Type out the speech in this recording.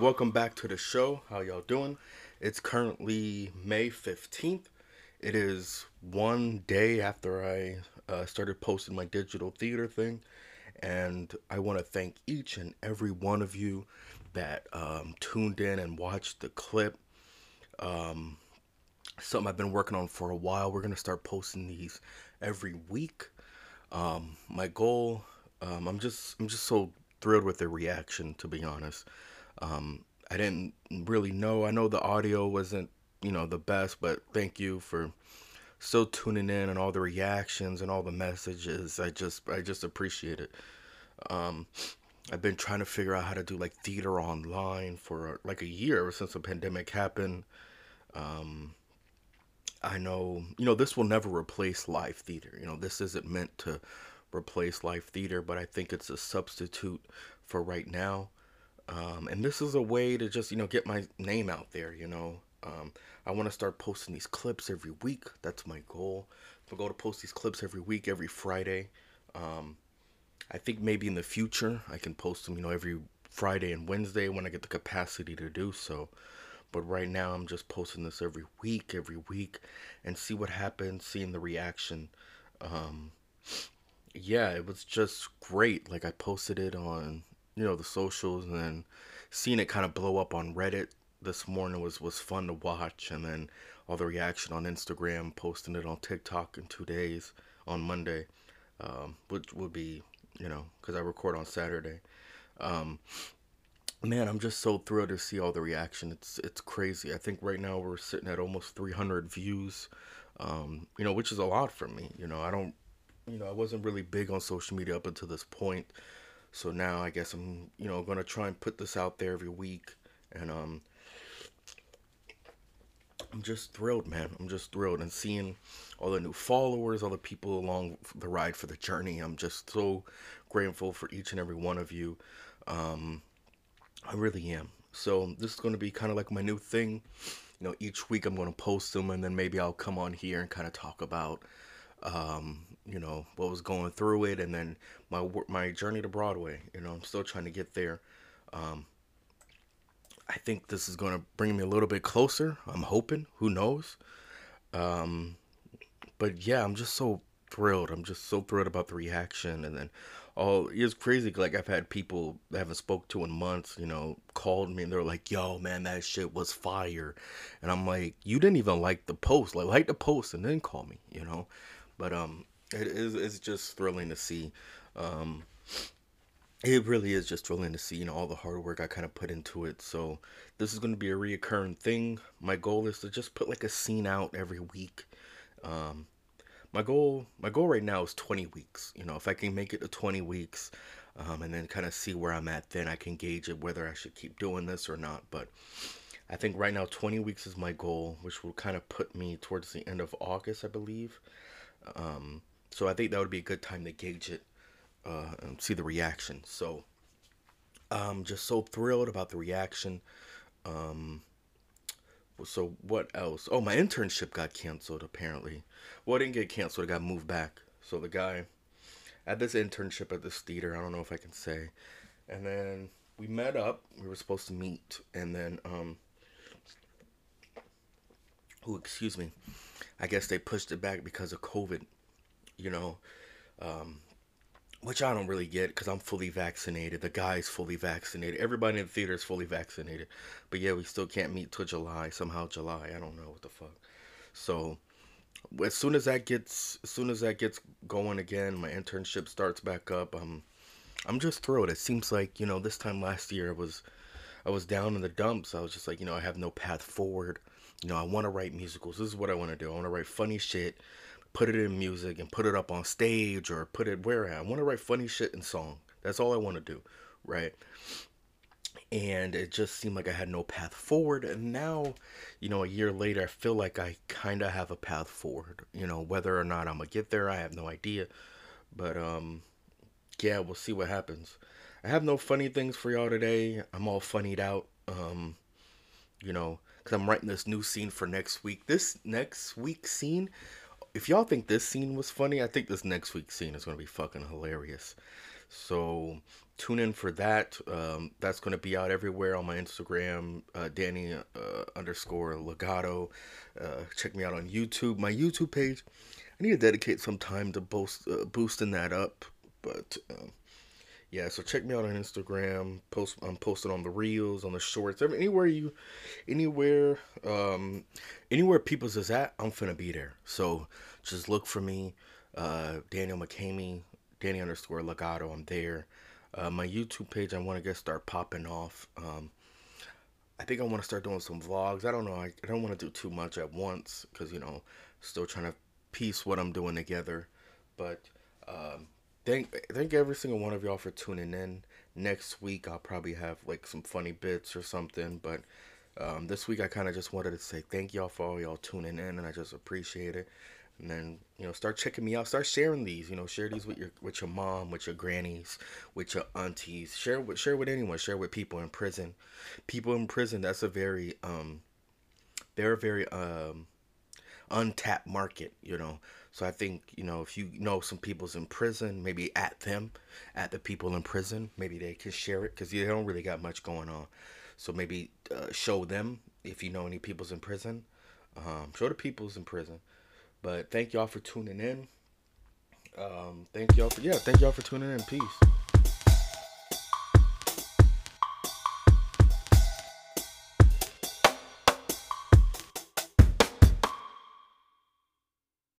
welcome back to the show. How y'all doing? It's currently May 15th. It is one day after I uh, started posting my digital theater thing, and I want to thank each and every one of you that um, tuned in and watched the clip. Um, something I've been working on for a while. We're gonna start posting these every week. Um, my goal, um, I'm just, I'm just so thrilled with the reaction. To be honest, um, I didn't really know. I know the audio wasn't, you know, the best, but thank you for still tuning in and all the reactions and all the messages. I just, I just appreciate it. Um, I've been trying to figure out how to do like theater online for like a year since the pandemic happened. Um, I know, you know, this will never replace live theater. You know, this isn't meant to replace live theater, but I think it's a substitute for right now. Um, and this is a way to just, you know, get my name out there, you know. Um, I want to start posting these clips every week. That's my goal. I'm going to post these clips every week, every Friday. Um, I think maybe in the future I can post them, you know, every Friday and Wednesday when I get the capacity to do so. But right now I'm just posting this every week, every week, and see what happens, seeing the reaction. Um, yeah, it was just great. Like I posted it on, you know, the socials, and then seeing it kind of blow up on Reddit this morning was was fun to watch. And then all the reaction on Instagram, posting it on TikTok in two days on Monday, um, which would be, you know, because I record on Saturday. Um, man, I'm just so thrilled to see all the reaction. It's it's crazy. I think right now we're sitting at almost 300 views, um, you know, which is a lot for me. You know, I don't, you know, I wasn't really big on social media up until this point. So now I guess I'm, you know, gonna try and put this out there every week, and um, I'm just thrilled, man. I'm just thrilled and seeing all the new followers, all the people along the ride for the journey. I'm just so grateful for each and every one of you. Um, I really am. So this is to be kind of like my new thing. You know, each week I'm to post them, and then maybe I'll come on here and kind of talk about, um, you know, what was going through it, and then my my journey to Broadway. You know, I'm still trying to get there. Um, I think this is going to bring me a little bit closer. I'm hoping. Who knows? Um, but yeah, I'm just so thrilled. I'm just so thrilled about the reaction, and then oh, it's crazy. Like I've had people I haven't spoke to in months, you know, called me and they're like, "Yo, man, that shit was fire," and I'm like, "You didn't even like the post. Like, like the post and then call me," you know. But um, it is it's just thrilling to see. Um, it really is just thrilling to see, you know, all the hard work I kind of put into it. So this is going to be a reoccurring thing. My goal is to just put like a scene out every week. Um, my goal my goal right now is 20 weeks you know if i can make it to 20 weeks um, and then kind of see where i'm at then i can gauge it whether i should keep doing this or not but i think right now 20 weeks is my goal which will kind of put me towards the end of august i believe um, so i think that would be a good time to gauge it uh, and see the reaction so i'm just so thrilled about the reaction um, so what else? Oh, my internship got canceled apparently. Well, it didn't get canceled. It got moved back. So the guy at this internship at this theater, I don't know if I can say. And then we met up. We were supposed to meet, and then um, oh, excuse me. I guess they pushed it back because of COVID. You know, um, which I don't really get because I'm fully vaccinated. The guy's fully vaccinated. Everybody in the theater is fully vaccinated. But yeah, we still can't meet till July. Somehow July. I don't know what the fuck. So as soon as that gets as soon as that gets going again, my internship starts back up. I'm I'm just thrilled. It seems like you know this time last year was I was down in the dumps. I was just like you know I have no path forward. You know I want to write musicals. This is what I want to do. I want to write funny shit put it in music and put it up on stage or put it where I want to write funny shit in song. That's all I want to do, right? And it just seemed like I had no path forward. And now, you know, a year later, I feel like I kind of have a path forward. You know, whether or not I'm gonna get there, I have no idea. But um, yeah, we'll see what happens. I have no funny things for y'all today. I'm all funnied out. Um, you know, because I'm writing this new scene for next week. This next week scene if y'all think this scene was funny, I think this next week's scene is gonna be fucking hilarious. So tune in for that. Um, that's going to be out everywhere on my Instagram, uh, Danny uh, underscore Legato. Uh, check me out on YouTube. My YouTube page, I need to dedicate some time to boost, uh, boosting that up. But um, yeah, so check me out on Instagram. Post I'm posted on the reels, on the shorts, anywhere you, anywhere, um, anywhere people's is at, I'm finna be there. So just look for me, uh, Daniel McCamey, Danny underscore Legato. I'm there. Uh, my YouTube page, I want to get start popping off. Um, I think I want to start doing some vlogs. I don't know. I, I don't want to do too much at once because you know, still trying to piece what I'm doing together. But um, thank thank every single one of y'all for tuning in. Next week I'll probably have like some funny bits or something, but um, this week I kind of just wanted to say thank y'all for all y'all tuning in, and I just appreciate it. And then you know start checking me out, start sharing these. You know, share these with your with your mom, with your grannies, with your aunties. Share with share with anyone. Share with people in prison. People in prison. That's a very um, they're a very um, untapped market. You know, so I think, you know, if you know some people's in prison, maybe at them, at the people in prison, maybe they can share it because they don't really got much going on. So maybe uh, show them if you know any people's in prison. Um, show the people's in prison. But thank y'all for tuning in. Um, thank y'all for yeah, thank y'all for tuning in. Peace.